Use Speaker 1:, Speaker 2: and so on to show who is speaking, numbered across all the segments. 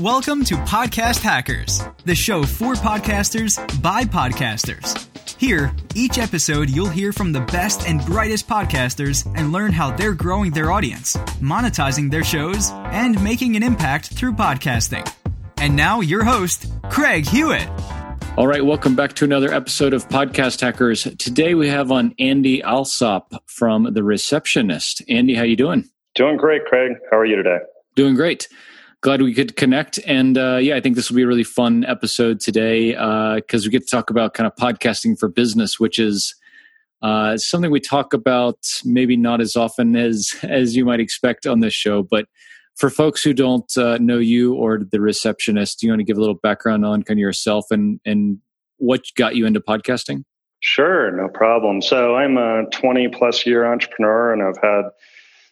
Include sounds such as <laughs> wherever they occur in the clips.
Speaker 1: Welcome to Podcast Hackers, the show for podcasters by podcasters. Here, each episode, you'll hear from the best and brightest podcasters and learn how they're growing their audience, monetizing their shows, and making an impact through podcasting. And now, your host, Craig Hewitt.
Speaker 2: All right, welcome back to another episode of Podcast Hackers. Today we have on Andy Alsop from The Receptionist. Andy, how you doing?
Speaker 3: Doing great, Craig. How are you today?
Speaker 2: Doing great glad we could connect. And uh, yeah, I think this will be a really fun episode today because uh, we get to talk about kind of podcasting for business, which is uh, something we talk about maybe not as often as as you might expect on this show. But for folks who don't uh, know you or the receptionist, do you want to give a little background on kind of yourself and and what got you into podcasting?
Speaker 3: Sure, no problem. So I'm a 20 plus year entrepreneur, and I've had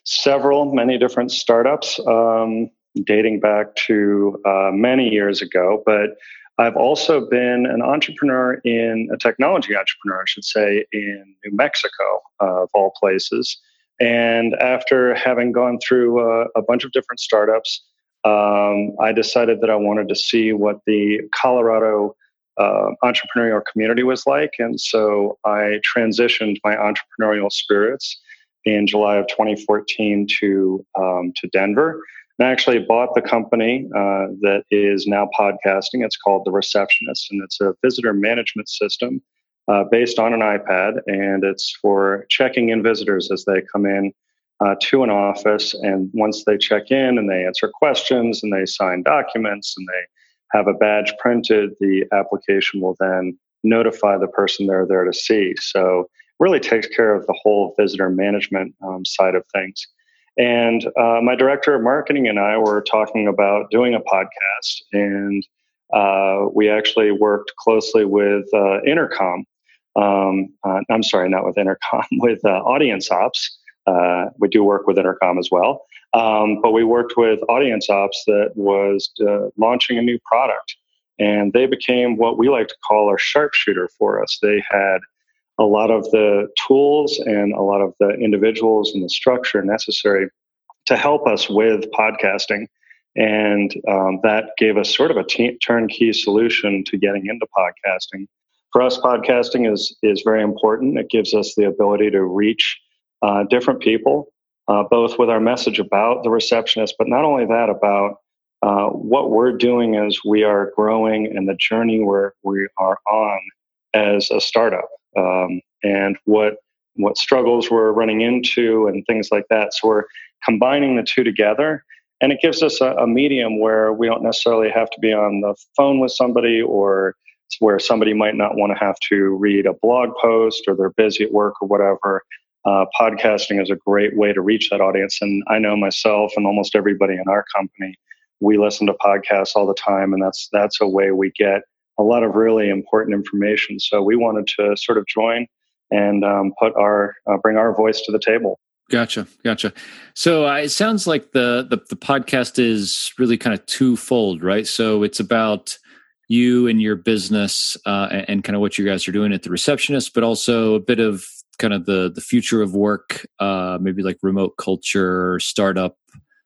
Speaker 3: several, many different startups. Um, dating back to uh, many years ago. But I've also been an entrepreneur in a technology entrepreneur, I should say, in New Mexico, uh, of all places. And after having gone through uh, a bunch of different startups, um, I decided that I wanted to see what the Colorado uh, entrepreneurial community was like. And so I transitioned my entrepreneurial spirits in July of 2014 to, um, to Denver. I actually bought the company uh, that is now podcasting. It's called The Receptionist, and it's a visitor management system uh, based on an iPad, and it's for checking in visitors as they come in uh, to an office. And once they check in and they answer questions and they sign documents and they have a badge printed, the application will then notify the person they're there to see. So, really takes care of the whole visitor management um, side of things. And uh, my director of marketing and I were talking about doing a podcast, and uh, we actually worked closely with uh, Intercom. Um, uh, I'm sorry, not with Intercom, <laughs> with uh, Audience Ops. Uh, we do work with Intercom as well, um, but we worked with Audience Ops that was launching a new product, and they became what we like to call our sharpshooter for us. They had a lot of the tools and a lot of the individuals and the structure necessary to help us with podcasting. And um, that gave us sort of a t- turnkey solution to getting into podcasting. For us, podcasting is, is very important. It gives us the ability to reach uh, different people, uh, both with our message about the receptionist, but not only that, about uh, what we're doing as we are growing and the journey where we are on as a startup um, and what what struggles we're running into and things like that. So we're combining the two together, and it gives us a, a medium where we don't necessarily have to be on the phone with somebody or where somebody might not want to have to read a blog post or they're busy at work or whatever. Uh, podcasting is a great way to reach that audience. And I know myself and almost everybody in our company, we listen to podcasts all the time, and that's that's a way we get a lot of really important information. So we wanted to sort of join and um, put our uh, bring our voice to the table.
Speaker 2: Gotcha, gotcha. So uh, it sounds like the, the the podcast is really kind of twofold, right? So it's about you and your business uh, and, and, kind of what you guys are doing at the receptionist, but also a bit of kind of the the future of work, uh, maybe like remote culture, startup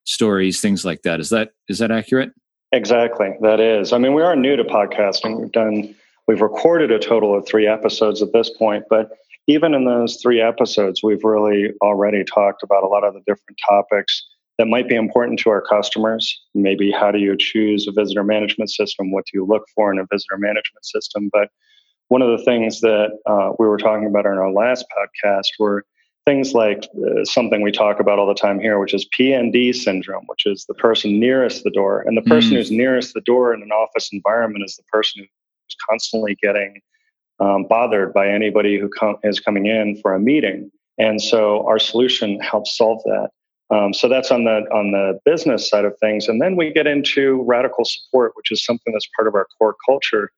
Speaker 2: stories, things like that. Is that is that accurate?
Speaker 3: Exactly, that is. I mean, we are new to podcasting. We've done, we've recorded a total of three episodes at this point, but even in those three episodes, we've really already talked about a lot of the different topics that might be important to our customers. Maybe how do you choose a visitor management system? What do you look for in a visitor management system? But one of the things that uh, we were talking about in our last podcast were things like uh, something we talk about all the time here, which is PND syndrome, which is the person nearest the door. And the person mm. who's nearest the door in an office environment is the person who's constantly getting um, bothered by anybody who com- is coming in for a meeting. And so our solution helps solve that. Um, so that's on the on the business side of things, and then we get into radical support, which is something that's part of our core culture.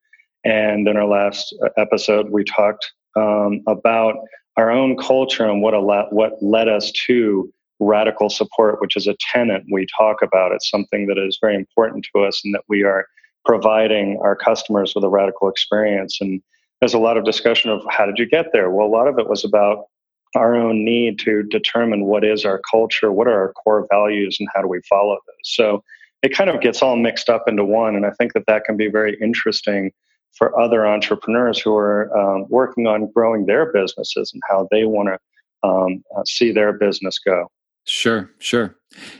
Speaker 3: And in our last uh, episode, we talked um, about our own culture and what, al- what led us to radical support, which is a tenet we talk about. It's something that is very important to us and that we are providing our customers with a radical experience. And there's a lot of discussion of how did you get there? Well, a lot of it was about our own need to determine what is our culture, what are our core values, and how do we follow those. So it kind of gets all mixed up into one. And I think that that can be very interesting for other entrepreneurs who are um, working on growing their businesses and how they want to um, uh, see their business go.
Speaker 2: Sure, sure.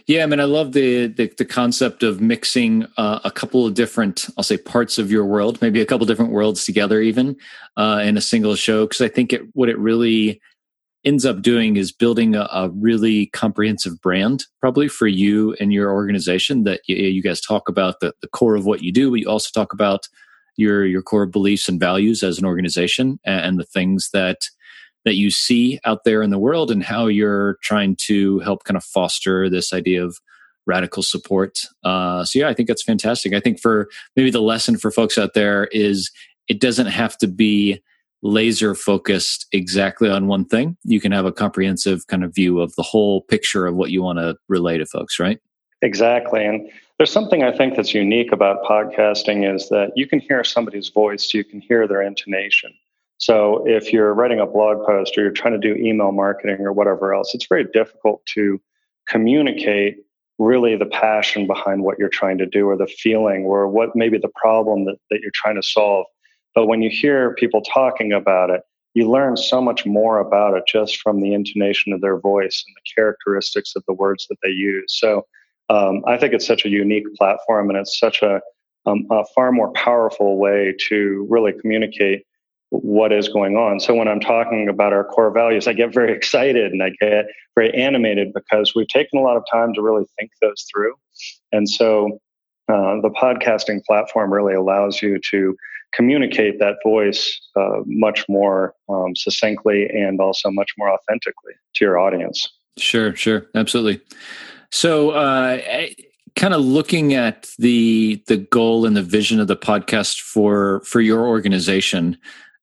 Speaker 2: Yeah, I mean, I love the the, the concept of mixing uh, a couple of different, I'll say, parts of your world, maybe a couple different worlds together, even uh, in a single show. Because I think it, what it really ends up doing is building a, a, really comprehensive brand, probably for you and your organization. That you, you guys talk about the, the core of what you do, but you also talk about your your core beliefs and values as an organization and, the things that that you see out there in the world and how you're trying to help kind of foster this idea of radical support. Uh, so yeah, I think that's fantastic. I think for maybe the lesson for folks out there is it doesn't have to be laser focused exactly on one thing. You can have a comprehensive kind of view of the whole picture of what you want to relay to folks, right?
Speaker 3: Exactly. And there's something I think that's unique about podcasting is that you can hear somebody's voice, you can hear their intonation. So if you're writing a blog post or you're trying to do email marketing or whatever else, it's very difficult to communicate really the passion behind what you're trying to do or the feeling or what maybe the problem that, that you're trying to solve. But when you hear people talking about it, you learn so much more about it just from the intonation of their voice and the characteristics of the words that they use. So um, I think it's such a unique platform and it's such a, um, a far more powerful way to really communicate what is going on. So when I'm talking about our core values, I get very <laughs> excited and I get very animated because we've taken a lot of time to really think those through. And so uh, the podcasting platform really allows you to communicate that voice uh, much more um, succinctly and also much more authentically to your audience.
Speaker 2: Sure, sure, absolutely. So, uh, kind of looking at the the goal and the vision of the podcast for for your organization,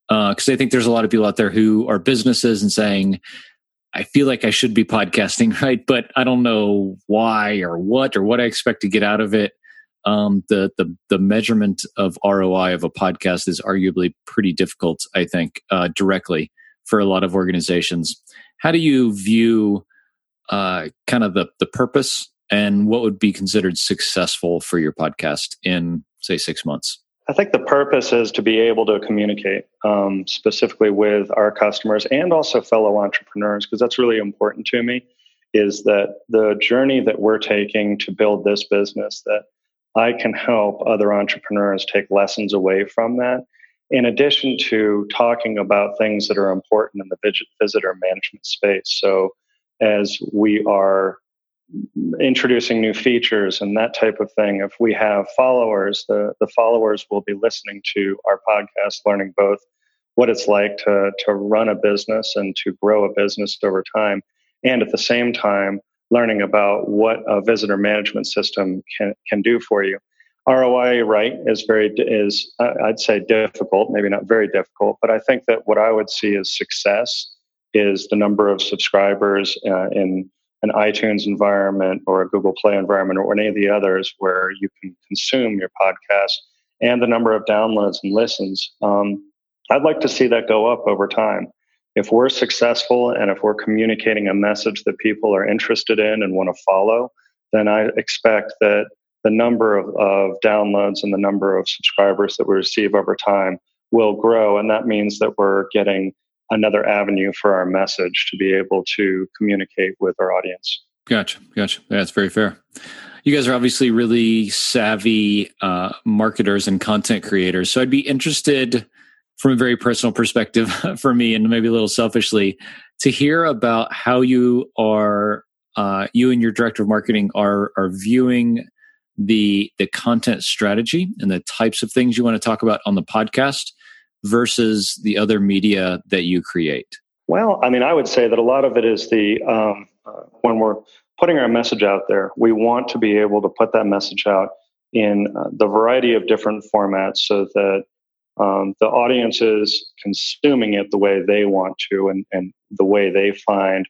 Speaker 2: because uh, I think there's a lot of people out there who are businesses and saying, I feel like I should be podcasting, <laughs> right? But I don't know why or what or what I expect to get out of it. Um, the the the measurement of ROI of a podcast is arguably pretty difficult, I think, uh, directly for a lot of organizations. How do you view uh, kind of the the purpose and what would be considered successful for your podcast in say six months?
Speaker 3: I think the purpose is to be able to communicate um, specifically with our customers and also fellow entrepreneurs, because that's really important to me. Is that the journey that we're taking to build this business that I can help other entrepreneurs take lessons away from that, in addition to talking about things that are important in the visitor management space. So, as we are introducing new features and that type of thing. If we have followers, the, the followers will be listening to our podcast, learning both what it's like to, to run a business and to grow a business over time, and at the same time, learning about what a visitor management system can, can do for you. ROI, right, is very is I'd say difficult, maybe not very difficult, but I think that what I would see as success is the number of subscribers uh, in an iTunes environment or a Google Play environment or any of the others where you can consume your podcast and the number of downloads and listens. Um, I'd like to see that go up over time. If we're successful and if we're communicating a message that people are interested in and want to follow, then I expect that the number of, of downloads and the number of subscribers that we receive over time will grow. And that means that we're getting another avenue for our message to be able to communicate with our audience.
Speaker 2: Gotcha. Gotcha. That's very fair. You guys are obviously really savvy uh, marketers and content creators. So I'd be interested from a very personal perspective <laughs> for me and maybe a little selfishly to hear about how you are uh, you and your director of marketing are are viewing the the content strategy and the types of things you want to talk about on the podcast versus the other media that you create?
Speaker 3: Well, I mean, I would say that a lot of it is the um, uh, when we're putting our message out there, we want to be able to put that message out in uh, the variety of different formats so that um, the audience is consuming it the way they want to and, and the way they find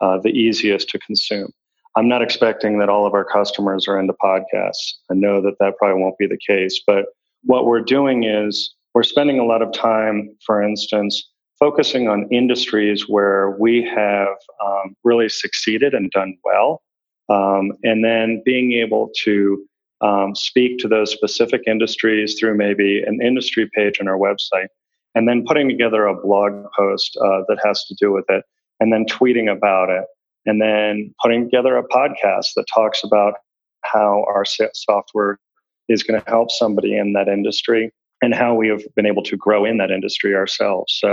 Speaker 3: uh, the easiest to consume. I'm not expecting that all of our customers are into podcasts. I know that that probably won't be the case, but what we're doing is we're spending a lot of time, for instance, focusing on industries where we have um, really succeeded and done well, um, and then being able to um, speak to those specific industries through maybe an industry page on our website, and then putting together a blog post uh, that has to do with it, and then tweeting about it, and then putting together a podcast that talks about how our software is going to help somebody in that industry and how we have been able to grow in that industry ourselves. So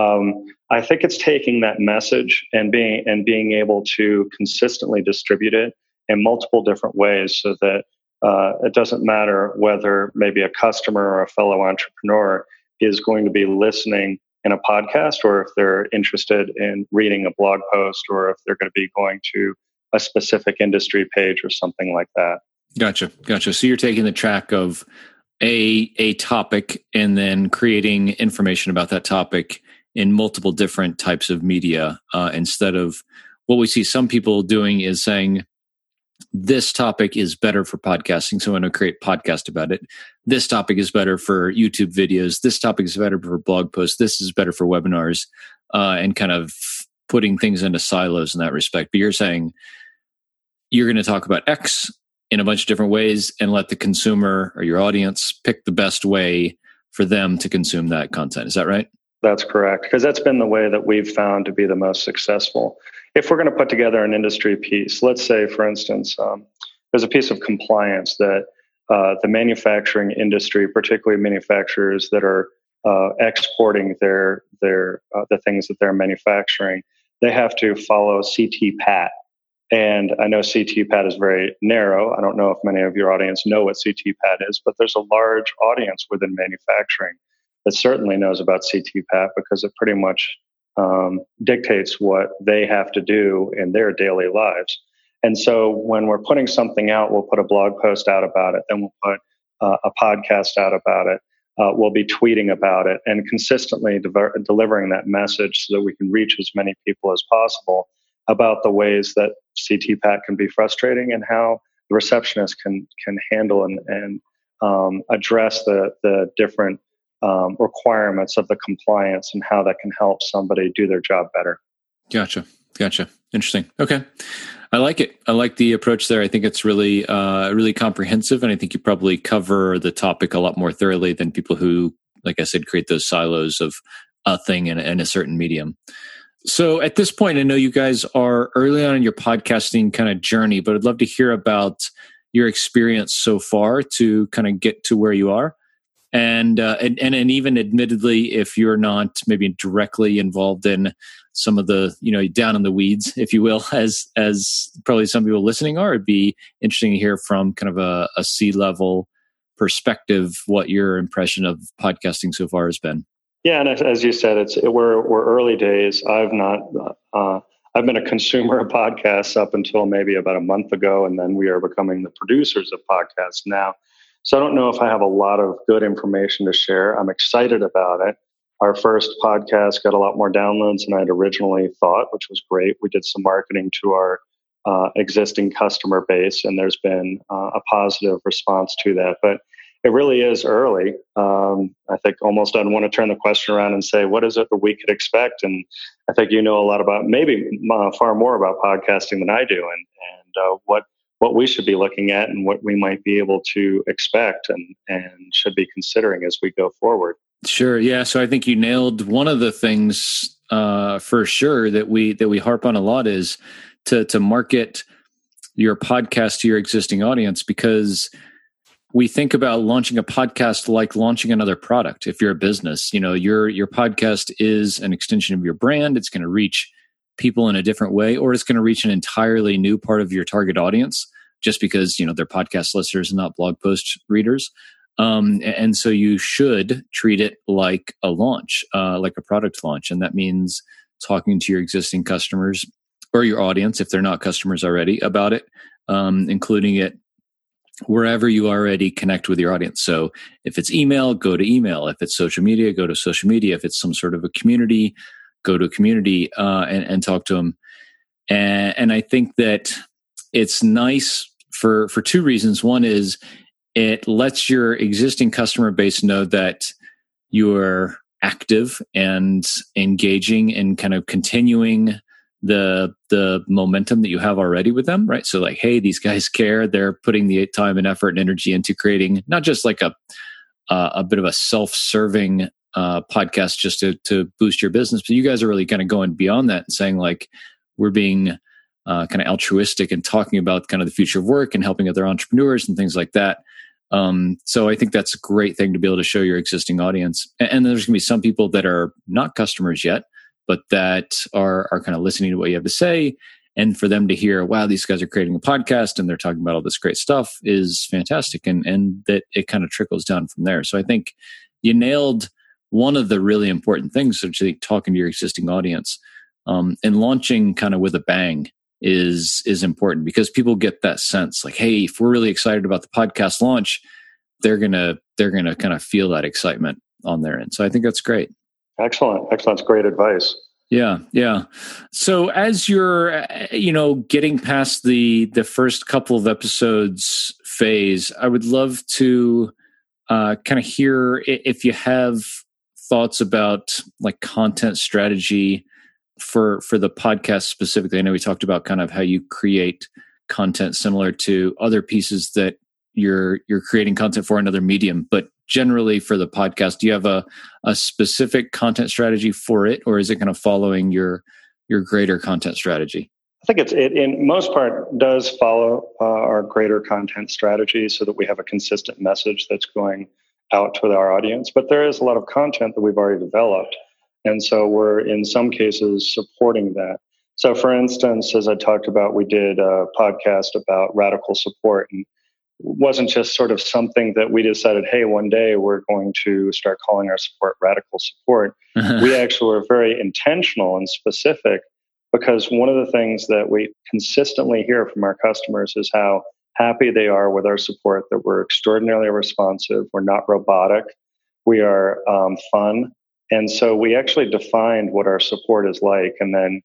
Speaker 3: um, I think it's taking that message and being and being able to consistently distribute it in multiple different ways, so that uh, it doesn't matter whether maybe a customer or a fellow entrepreneur is going to be listening in a podcast, or if they're interested in reading a blog post, or if they're going to be going to a specific industry page or something like that.
Speaker 2: Gotcha, gotcha. So you're taking the track of a a topic and then creating information about that topic in multiple different types of media uh, instead of what we see some people doing is saying this topic is better for podcasting so i'm going to create podcast about it. This topic is better for youtube videos. This topic is better for blog posts. This is better for webinars uh, and kind of putting things into silos in that respect. But you're saying you're going to talk about x in a bunch of different ways and let the consumer or your audience pick the best way for them to consume that content is that right
Speaker 3: that's correct, because that's been the way that we've found to be the most successful. If we're going to put together an industry piece, let's say, for instance, um, there's a piece of compliance that uh, the manufacturing industry, particularly manufacturers that are uh, exporting their their uh, the things that they're manufacturing, they have to follow CT PAT. And I know CT PAT is very narrow. I don't know if many of your audience know what CT PAT is, but there's a large audience within manufacturing that certainly knows about CTPAT because it pretty much um, dictates what they have to do in their daily lives. And so when we're putting something out, we'll put a blog post out about it, then we'll put uh, a podcast out about it. Uh, we'll be tweeting about it and consistently de- delivering that message so that we can reach as many people as possible about the ways that CTPAT can be frustrating and how the receptionist can can handle and, and um, address the the different um, requirements of the compliance and how that can help somebody do their job better.
Speaker 2: Gotcha. Gotcha. Interesting. Okay. I like it. I like the approach there. I think it's really, uh, really comprehensive. And I think you probably cover the topic a lot more thoroughly than people who, like I said, create those silos of a thing in, and a certain medium. So at this point, I know you guys are early on in your podcasting kind of journey, but I'd love to hear about your experience so far to kind of get to where you are and, uh, and and and even admittedly, if you're not maybe directly involved in some of the you know down in the weeds, if you will, <laughs> as as probably some people listening are, it'd be interesting to hear from kind of a, a C level perspective what your impression of podcasting so far has been.
Speaker 3: Yeah, and as you said, it's we're we're early days. I've not. Uh, I've been a <laughs> consumer of podcasts up until maybe about a month ago, and then we are becoming the producers of podcasts now. So I don't know if I have a lot of good information to share. I'm excited about it. Our first podcast got a lot more downloads than I'd originally thought, which was great. We did some marketing to our uh, existing customer base, and there's been uh, a positive response to that. But it really is early. Um, I think almost I'd want to turn the question around and say, what is it that we could expect? And I think you know a lot about, maybe uh, far more about podcasting than I do, and and uh, what what we should be looking at and what we might be able to expect and, and should be considering as we go forward.
Speaker 2: Sure. Yeah. So I think you nailed one of the things uh, for sure that we that we harp on a lot is to to market your podcast to your existing audience because we think about launching a podcast like launching another product. If you're a business you know your your podcast is an extension of your brand. It's going to reach people in a different way or it's going to reach an entirely new part of your target audience just because you know they're podcast listeners and not blog post readers. Um, and so you should treat it like a launch uh, like a product launch. And that means talking to your existing customers or your audience if they're not customers already about it um, including it wherever you already connect with your audience. So if it's email, go to email. If it's social media, go to social media. If it's some sort of a community, go to a community uh, and, and, talk to them. And, and I think that it's nice for for two reasons. One is it lets your existing customer base know that you're active and engaging and kind of continuing the the momentum that you have already with them, right? So like, hey, these guys <laughs> care. They're putting the time and effort and energy into creating not just like a uh, a bit of a self-serving uh, podcast just to to boost your business, but you guys are really kind of going beyond that and saying like, we're being uh, kind of altruistic and talking about kind of the future of work and helping other entrepreneurs and things like that. Um, so I think that's a great thing to be able to show your existing audience. And, and there's going to be some people that are not customers yet, but that are are kind of listening to what you have to say. And for them to hear, wow, these guys are creating a podcast and they're talking about all this great stuff is fantastic. And and that it kind of trickles down from there. So I think you nailed one of the really important things, which is talking to your existing audience um, and launching kind of with a bang is is important because people get that sense like hey if we're really excited about the podcast launch they're gonna they're gonna kind of feel that excitement on their end so i think that's great
Speaker 3: excellent. Excellent. Great advice.
Speaker 2: Yeah. Yeah. So as you're you know getting past the the first couple of episodes phase i would love to uh, kind of hear if you have thoughts about like content strategy for for the podcast specifically. I know we talked about kind of how you create content similar to other pieces that you're you're creating content for another medium but generally for the podcast do you have a a specific content strategy for it or is it kind of following your your greater content strategy
Speaker 3: i think it's it in most part does follow uh, our greater content strategy so that we have a consistent message that's going out to our audience but there is a lot of content that we've already developed and so we're in some cases supporting that. So, for instance, as I talked about, we did a podcast about radical support and wasn't just sort of something that we decided, hey, one day we're going to start calling our support radical support. <laughs> we actually were very intentional and specific because one of the things that we consistently hear from our customers is how happy they are with our support, that we're extraordinarily responsive, we're not robotic, we are um, fun, and so we actually defined what our support is like and then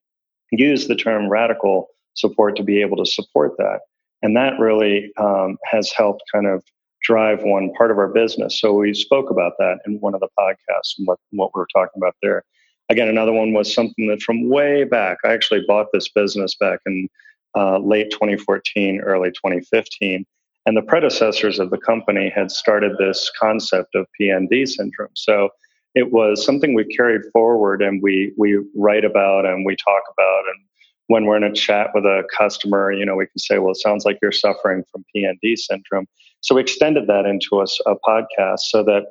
Speaker 3: use the term radical support to be able to support that. And that really um, has helped kind of drive one part of our business. So we spoke about that in one of the podcasts and what, what we were talking about there. Again, another one was something that from way back, I actually bought this business back in uh, late 2014, early 2015. And the predecessors of the company had started this concept of PND syndrome. So it was something we carried forward and we we write about and we talk about and when we're in a chat with a customer you know we can say well it sounds like you're suffering from pnd syndrome. So we extended that into a, a podcast so that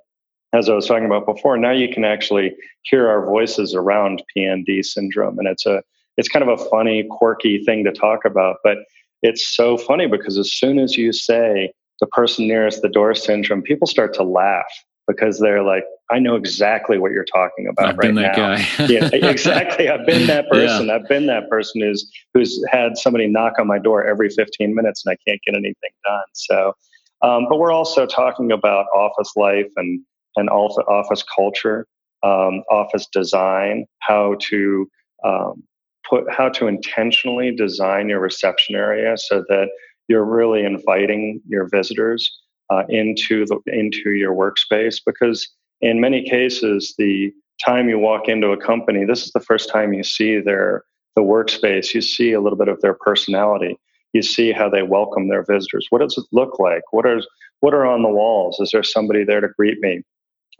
Speaker 3: as i was talking about before now you can actually hear our voices around pnd syndrome and it's a it's kind of a funny quirky thing to talk about but it's so funny because as soon as you say the person nearest the door syndrome people start to laugh because they're like, I know exactly what you're talking about
Speaker 2: I've
Speaker 3: right
Speaker 2: now. <laughs>
Speaker 3: yeah, exactly. I've been that <laughs> person. Yeah. I've been that person who's who's had somebody knock on my door every 15 minutes and I can't get anything done. So, um, but we're also talking about office life and and office culture, um, office design, how to um, put how to intentionally design your reception area so that you're really inviting your visitors uh, into the into your workspace because in many cases the time you walk into a company this is the first time you see their the workspace. You see a little bit of their personality. You see how they welcome their visitors. What does it look like? What are what are on the walls? Is there somebody there to greet me?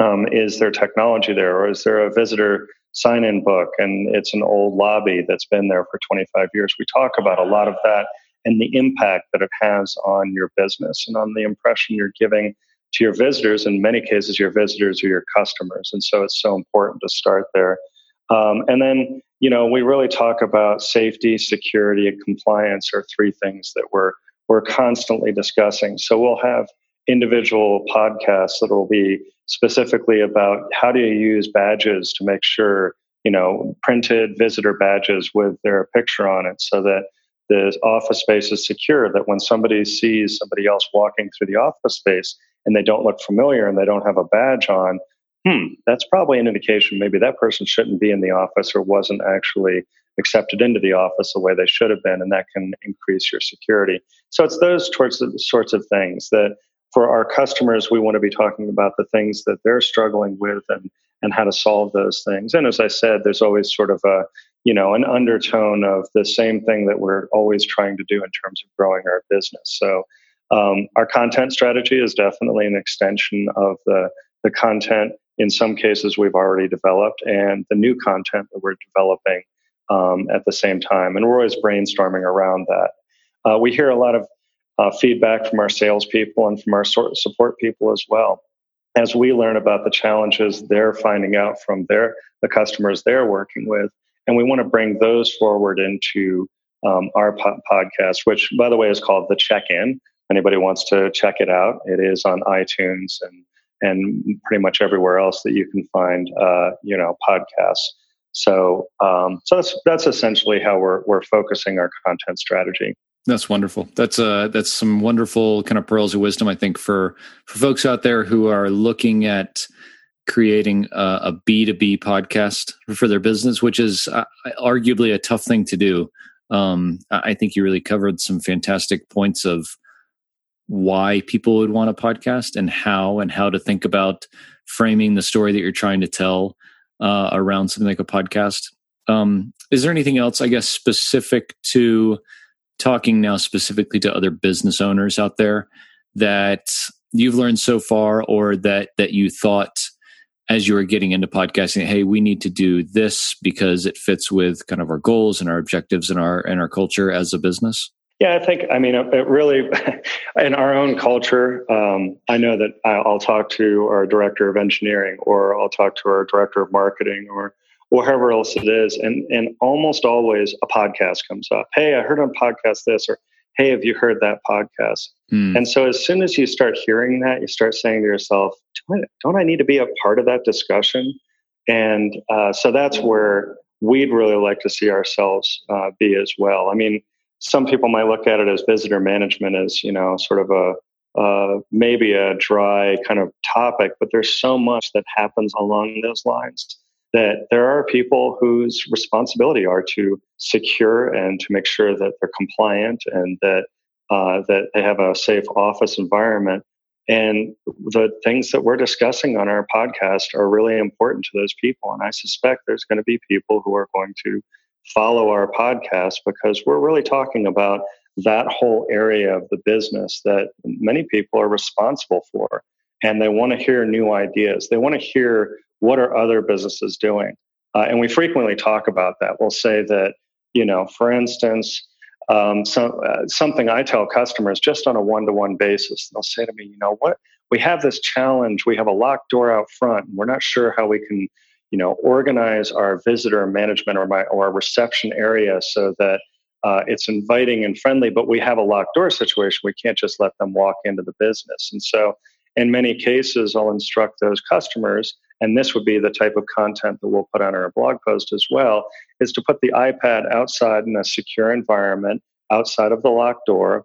Speaker 3: Um, is there technology there? Or is there a visitor sign in book? And it's an old lobby that's been there for 25 years. We talk about a lot of that and the impact that it has on your business and on the impression you're giving to your visitors. In many cases, your visitors are your customers. And so it's so important to start there. Um, and then, you know, we really talk about safety, security, and compliance are three things that we're, we're constantly discussing. So we'll have individual podcasts that will be specifically about how do you use badges to make sure, you know, printed visitor badges with their picture on it so that the office space is secure that when somebody sees somebody else walking through the office space and they don't look familiar and they don't have a badge on, hmm, that's probably an indication maybe that person shouldn't be in the office or wasn't actually accepted into the office the way they should have been, and that can increase your security. So it's those sorts of, things that for our customers, we want to be talking about the things that they're struggling with and, and how to solve those things. And as I said, there's always sort of a you know, an undertone of the same thing that we're always trying to do in terms of growing our business. So, um, our content strategy is definitely an extension of the, the content in some cases we've already developed and the new content that we're developing um, at the same time. And we're always brainstorming around that. Uh, we hear a lot of uh, feedback from our salespeople and from our support people as well. As we learn about the challenges they're finding out from their the customers they're working with, and we want to bring those forward into um, our po- podcast, which, by the way, is called the Check In. Anybody wants to check it out? It is on iTunes and and pretty much everywhere else that you can find, uh, you know, podcasts. So, um, so that's that's essentially how we're we're focusing our content strategy.
Speaker 2: That's wonderful. That's uh that's some wonderful kind of pearls of wisdom, I think, for for folks out there who are looking at creating a B two B podcast for their business, which is uh, arguably a tough thing to do. Um, I think you really covered some fantastic points of why people would want a podcast and how and how to think about framing the story that you're trying to tell uh, around something like a podcast. Um, is there anything else, I guess, specific to talking now specifically to other business owners out there that you've learned so far, or that that you thought as you were getting into podcasting, hey, we need to do this because it fits with kind of our goals and our objectives and our and our culture as a business?
Speaker 3: Yeah, I think, I mean, it really, <laughs> in our own culture, um, I know that I'll talk to our director of engineering or I'll talk to our director of marketing or whatever else it is. And, and almost always a podcast comes up. Hey, I heard on podcast this, or hey, have you heard that podcast? Mm. And so as soon as you start hearing that, you start saying to yourself, don't I, don't I need to be a part of that discussion? And uh, so that's where we'd really like to see ourselves uh, be as well. I mean, some people might look at it as visitor management as you know sort of a uh, maybe a dry kind of topic, but there's so much that happens along those lines that there are people whose responsibility are to secure and to make sure that they're compliant and that uh, that they have a safe office environment. And the things that we're discussing on our podcast are really important to those people. And I suspect there's going to be people who are going to follow our podcast because we're really talking about that whole area of the business that many people are responsible for and they want to hear new ideas they want to hear what are other businesses doing uh, and we frequently talk about that we'll say that you know for instance um, so, uh, something i tell customers just on a one-to-one basis they'll say to me you know what we have this challenge we have a locked door out front and we're not sure how we can you know, organize our visitor management or my or our reception area so that uh, it's inviting and friendly, but we have a locked door situation. We can't just let them walk into the business. And so, in many cases, I'll instruct those customers, and this would be the type of content that we'll put on our blog post as well, is to put the iPad outside in a secure environment outside of the locked door,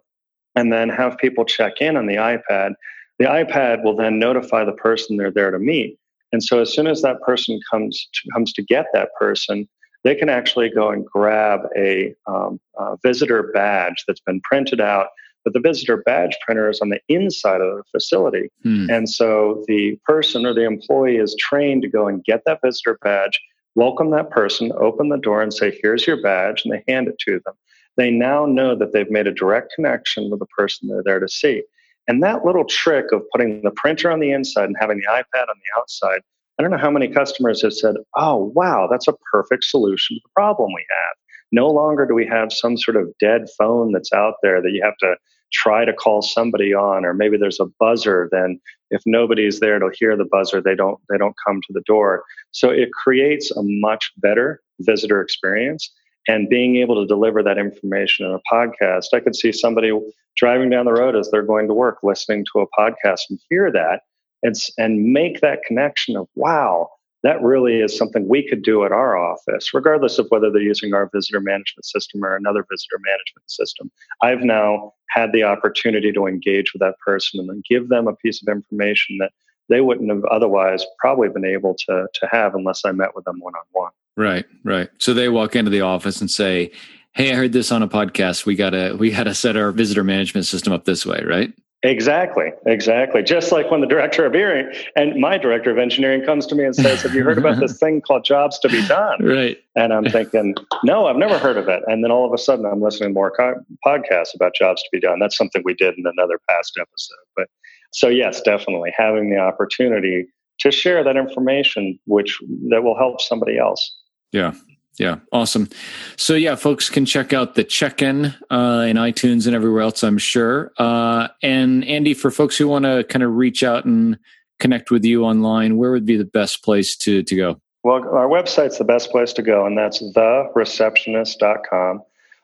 Speaker 3: and then have people check in on the iPad. The iPad will then notify the person they're there to meet and so as soon as that person comes to, comes to get that person, they can actually go and grab a, um, a visitor badge that's been printed out. But the visitor badge printer is on the inside of the facility. Hmm. And so the person or the employee is trained to go and get that visitor badge, welcome that person, open the door and say, here's your badge, and they hand it to them. They now know that they've made a direct connection with the person they're there to see. And that little trick of putting the printer on the inside and having the iPad on the outside, I don't know how many customers have said, oh, wow, that's a perfect solution to the problem we have. No longer do we have some sort of dead phone that's out there that you have to try to call somebody on or maybe there's a buzzer then if nobody's there to hear the buzzer they don't they don't come to the door so it creates a much better visitor experience and being able to deliver that information in a podcast. I could see somebody driving down the road as they're going to work, listening to a podcast and hear that and, and make that connection of, wow, that really is something we could do at our office, regardless of whether they're using our visitor management system or another visitor management system. I've now had the opportunity to engage with that person and then give them a piece of information that they wouldn't have otherwise probably been able to, to have unless I met with them one on one.
Speaker 2: Right, right. So they walk into the office and say, "Hey, I heard this on a podcast. We gotta we gotta set our visitor management system up this way." Right?
Speaker 3: Exactly, exactly. Just like when the director of engineering and my director of engineering comes to me and says, "Have you heard about this <laughs> thing called jobs to be done?"
Speaker 2: Right.
Speaker 3: And I'm thinking, "No, I've never heard of it." And then all of a sudden, I'm listening to more co- podcasts about jobs to be done. That's something we did in another past episode. But so yes, definitely having the opportunity to share that information, which that will help somebody else.
Speaker 2: Yeah, yeah, awesome. So yeah, folks can check out the check-in uh, in iTunes and everywhere else, I'm sure. Uh, and Andy, for folks who want to kind of reach out and connect with you online, where would be the best place to to go?
Speaker 3: Well, our website's the best place to go, and that's thereceptionist.com.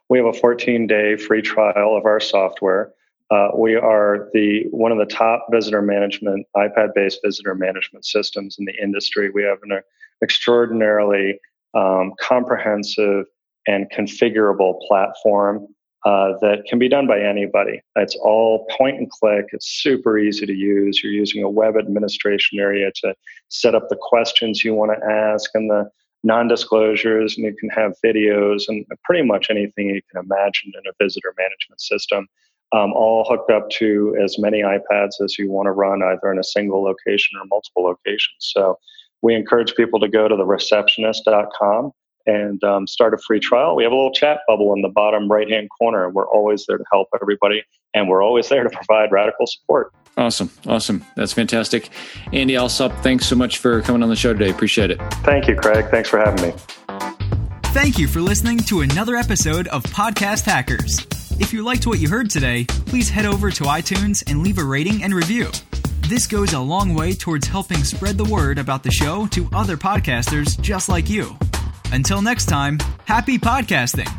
Speaker 3: We have a 14-day free trial of our software. Uh, we are the one of the top visitor management iPad-based visitor management systems in the industry. We have an extraordinarily um, comprehensive and configurable platform uh, that can be done by anybody. It's all point and click. It's super easy to use. You're using a web administration area to set up the questions you want to ask and the non-disclosures, and you can have videos and pretty much anything you can imagine in a visitor management system. Um, all hooked up to as many iPads as you want to run, either in a single location or multiple locations. So we encourage people to go to the receptionist.com and um, start a free trial. We have a little chat bubble in the bottom right hand corner. We're always there to help everybody, and we're always there to provide radical support.
Speaker 2: Awesome. Awesome. That's fantastic. Andy Alsop, thanks so much for coming on the show today. Appreciate it.
Speaker 3: Thank you, Craig. Thanks for having me.
Speaker 1: Thank you for listening to another episode of Podcast Hackers. If you liked what you heard today, please head over to iTunes and leave a rating and review. This goes a long way towards helping spread the word about the show to other podcasters just like you. Until next time, happy podcasting!